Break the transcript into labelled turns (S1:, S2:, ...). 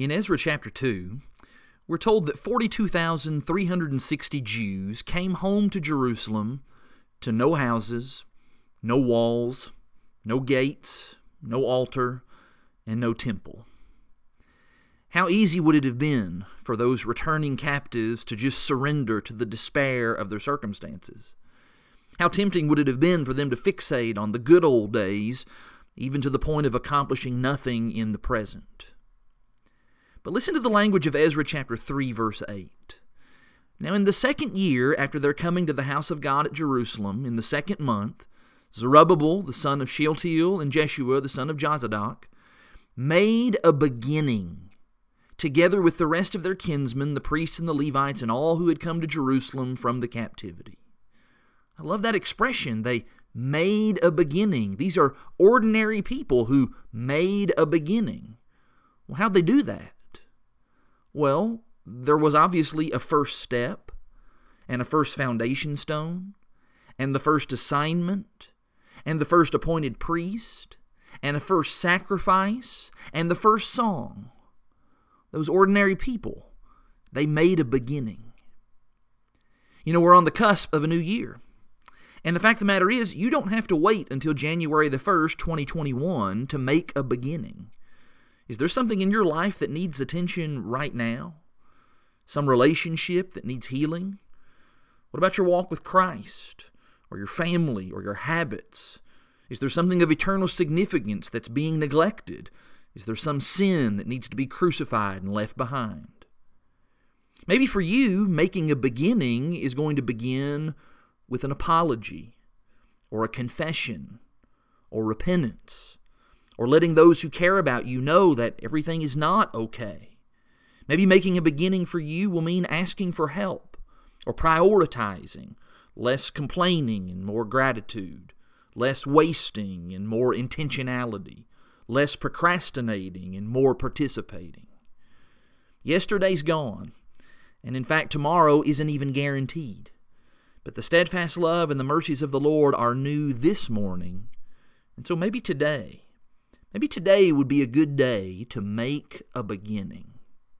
S1: In Ezra chapter 2, we're told that 42,360 Jews came home to Jerusalem to no houses, no walls, no gates, no altar, and no temple. How easy would it have been for those returning captives to just surrender to the despair of their circumstances? How tempting would it have been for them to fixate on the good old days, even to the point of accomplishing nothing in the present? But listen to the language of Ezra chapter 3, verse 8. Now, in the second year after their coming to the house of God at Jerusalem, in the second month, Zerubbabel, the son of Shealtiel, and Jeshua, the son of Jozadak, made a beginning, together with the rest of their kinsmen, the priests and the Levites, and all who had come to Jerusalem from the captivity. I love that expression. They made a beginning. These are ordinary people who made a beginning. Well, how'd they do that? Well, there was obviously a first step, and a first foundation stone, and the first assignment, and the first appointed priest, and a first sacrifice, and the first song. Those ordinary people, they made a beginning. You know, we're on the cusp of a new year. And the fact of the matter is, you don't have to wait until January the 1st, 2021 to make a beginning. Is there something in your life that needs attention right now? Some relationship that needs healing? What about your walk with Christ, or your family, or your habits? Is there something of eternal significance that's being neglected? Is there some sin that needs to be crucified and left behind? Maybe for you, making a beginning is going to begin with an apology, or a confession, or repentance or letting those who care about you know that everything is not okay. Maybe making a beginning for you will mean asking for help or prioritizing, less complaining and more gratitude, less wasting and more intentionality, less procrastinating and more participating. Yesterday's gone, and in fact, tomorrow isn't even guaranteed. But the steadfast love and the mercies of the Lord are new this morning, and so maybe today Maybe today would be a good day to make a beginning.